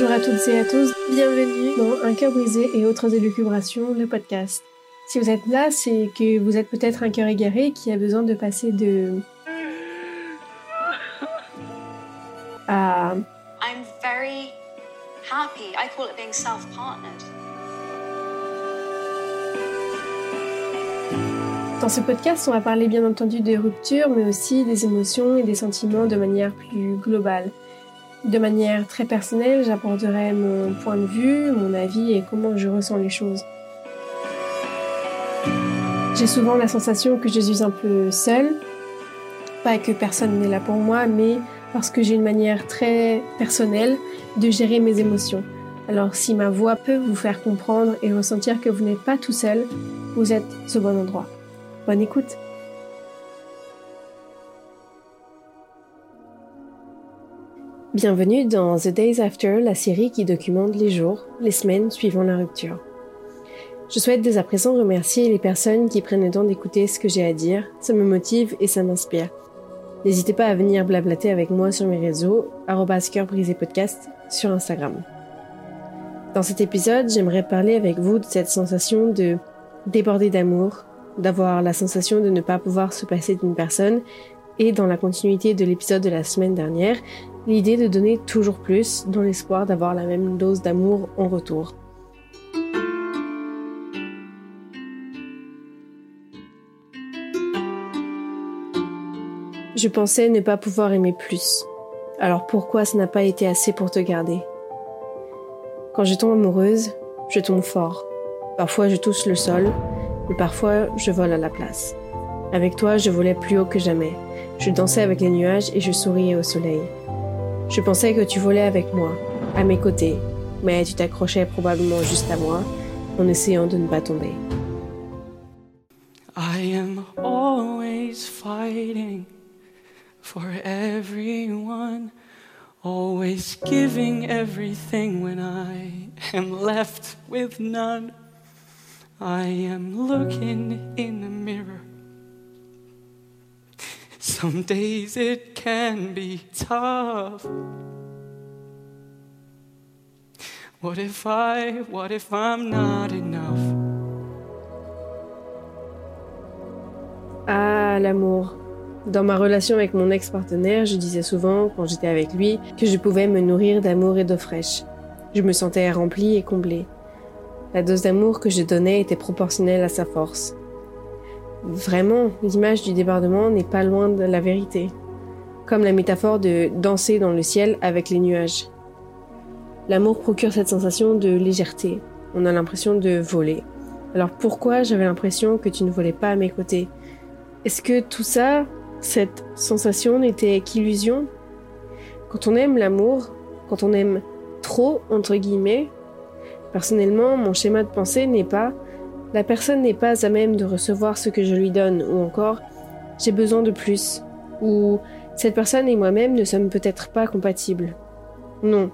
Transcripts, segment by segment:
Bonjour à toutes et à tous, bienvenue dans Un cœur brisé et autres élucubrations, le podcast. Si vous êtes là, c'est que vous êtes peut-être un cœur égaré qui a besoin de passer de... à... I'm very happy. I call it being self-partnered. Dans ce podcast, on va parler bien entendu de ruptures, mais aussi des émotions et des sentiments de manière plus globale. De manière très personnelle, j'apporterai mon point de vue, mon avis et comment je ressens les choses. J'ai souvent la sensation que je suis un peu seule, pas que personne n'est là pour moi, mais parce que j'ai une manière très personnelle de gérer mes émotions. Alors si ma voix peut vous faire comprendre et ressentir que vous n'êtes pas tout seul, vous êtes au bon endroit. Bonne écoute. Bienvenue dans The Days After, la série qui documente les jours, les semaines suivant la rupture. Je souhaite dès à présent remercier les personnes qui prennent le temps d'écouter ce que j'ai à dire, ça me motive et ça m'inspire. N'hésitez pas à venir blablater avec moi sur mes réseaux, podcast sur Instagram. Dans cet épisode, j'aimerais parler avec vous de cette sensation de déborder d'amour, d'avoir la sensation de ne pas pouvoir se passer d'une personne et dans la continuité de l'épisode de la semaine dernière, l'idée de donner toujours plus dans l'espoir d'avoir la même dose d'amour en retour. Je pensais ne pas pouvoir aimer plus. Alors pourquoi ça n'a pas été assez pour te garder? Quand je tombe amoureuse, je tombe fort. Parfois je touche le sol, mais parfois je vole à la place. Avec toi, je volais plus haut que jamais. Je dansais avec les nuages et je souriais au soleil. Je pensais que tu volais avec moi, à mes côtés, mais tu t'accrochais probablement juste à moi en essayant de ne pas tomber. I am always fighting for everyone, always giving everything when I am left with none. I am looking in the mirror. Some days it can be tough. What if I, what if I'm not enough? Ah, l'amour. Dans ma relation avec mon ex-partenaire, je disais souvent, quand j'étais avec lui, que je pouvais me nourrir d'amour et d'eau fraîche. Je me sentais remplie et comblée. La dose d'amour que je donnais était proportionnelle à sa force. Vraiment, l'image du débordement n'est pas loin de la vérité. Comme la métaphore de danser dans le ciel avec les nuages. L'amour procure cette sensation de légèreté. On a l'impression de voler. Alors pourquoi j'avais l'impression que tu ne volais pas à mes côtés? Est-ce que tout ça, cette sensation n'était qu'illusion? Quand on aime l'amour, quand on aime trop, entre guillemets, Personnellement, mon schéma de pensée n'est pas la personne n'est pas à même de recevoir ce que je lui donne ou encore j'ai besoin de plus ou cette personne et moi-même ne sommes peut-être pas compatibles. Non,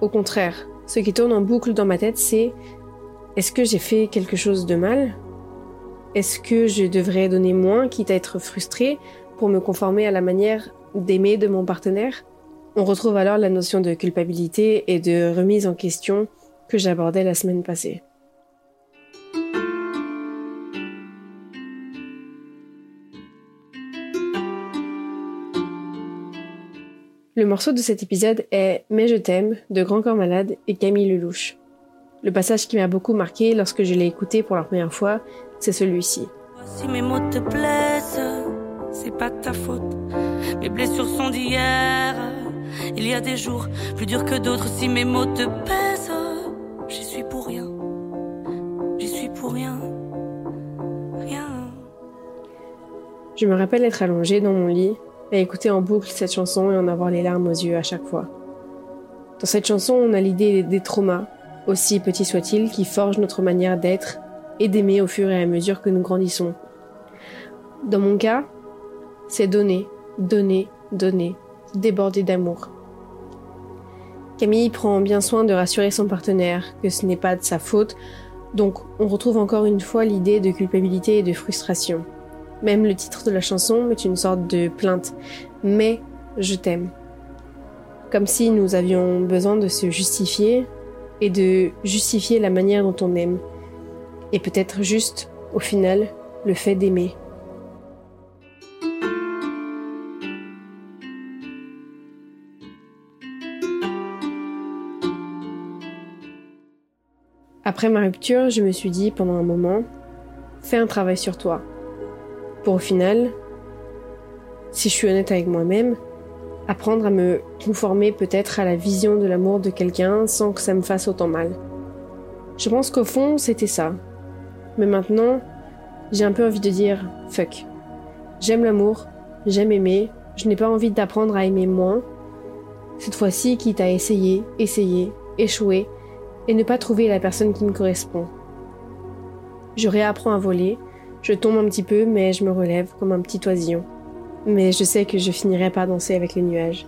au contraire, ce qui tourne en boucle dans ma tête c'est est-ce que j'ai fait quelque chose de mal? Est-ce que je devrais donner moins quitte à être frustrée pour me conformer à la manière d'aimer de mon partenaire? On retrouve alors la notion de culpabilité et de remise en question que j'abordais la semaine passée. Le morceau de cet épisode est Mais je t'aime de Grand Corps Malade et Camille Lelouch. Le passage qui m'a beaucoup marqué lorsque je l'ai écouté pour la première fois, c'est celui-ci. Si mes mots te plaisent, c'est pas ta faute. Mes blessures sont d'hier. Il y a des jours plus durs que d'autres. Si mes mots te pèsent, J'y suis pour rien. J'y suis pour rien. Rien. Je me rappelle être allongée dans mon lit et écouter en boucle cette chanson et en avoir les larmes aux yeux à chaque fois. Dans cette chanson, on a l'idée des traumas, aussi petits soient-ils, qui forgent notre manière d'être et d'aimer au fur et à mesure que nous grandissons. Dans mon cas, c'est donner, donner, donner, déborder d'amour. Camille prend bien soin de rassurer son partenaire que ce n'est pas de sa faute, donc on retrouve encore une fois l'idée de culpabilité et de frustration. Même le titre de la chanson est une sorte de plainte. Mais je t'aime. comme si nous avions besoin de se justifier et de justifier la manière dont on aime, et peut-être juste, au final, le fait d'aimer. Après ma rupture, je me suis dit pendant un moment, fais un travail sur toi. Pour au final, si je suis honnête avec moi-même, apprendre à me conformer peut-être à la vision de l'amour de quelqu'un sans que ça me fasse autant mal. Je pense qu'au fond, c'était ça. Mais maintenant, j'ai un peu envie de dire fuck. J'aime l'amour, j'aime aimer, je n'ai pas envie d'apprendre à aimer moins. Cette fois-ci, quitte à essayer, essayer, échouer, et ne pas trouver la personne qui me correspond. Je réapprends à voler, je tombe un petit peu, mais je me relève comme un petit oisillon. Mais je sais que je finirai par danser avec les nuages.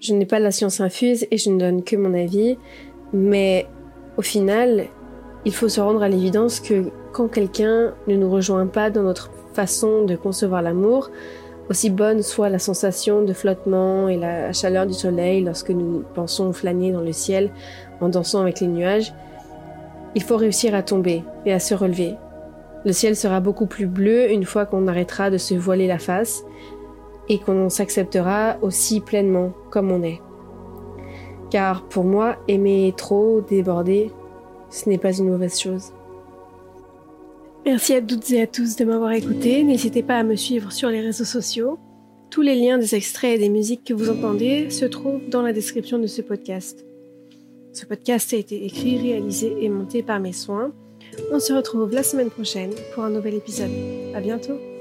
Je n'ai pas la science infuse et je ne donne que mon avis, mais au final, il faut se rendre à l'évidence que quand quelqu'un ne nous rejoint pas dans notre façon de concevoir l'amour, aussi bonne soit la sensation de flottement et la chaleur du soleil lorsque nous pensons flâner dans le ciel en dansant avec les nuages, il faut réussir à tomber et à se relever. Le ciel sera beaucoup plus bleu une fois qu'on arrêtera de se voiler la face et qu'on s'acceptera aussi pleinement comme on est. Car pour moi, aimer trop, déborder, ce n'est pas une mauvaise chose. Merci à toutes et à tous de m'avoir écouté. N'hésitez pas à me suivre sur les réseaux sociaux. Tous les liens des extraits et des musiques que vous entendez se trouvent dans la description de ce podcast. Ce podcast a été écrit, réalisé et monté par mes soins. On se retrouve la semaine prochaine pour un nouvel épisode. À bientôt!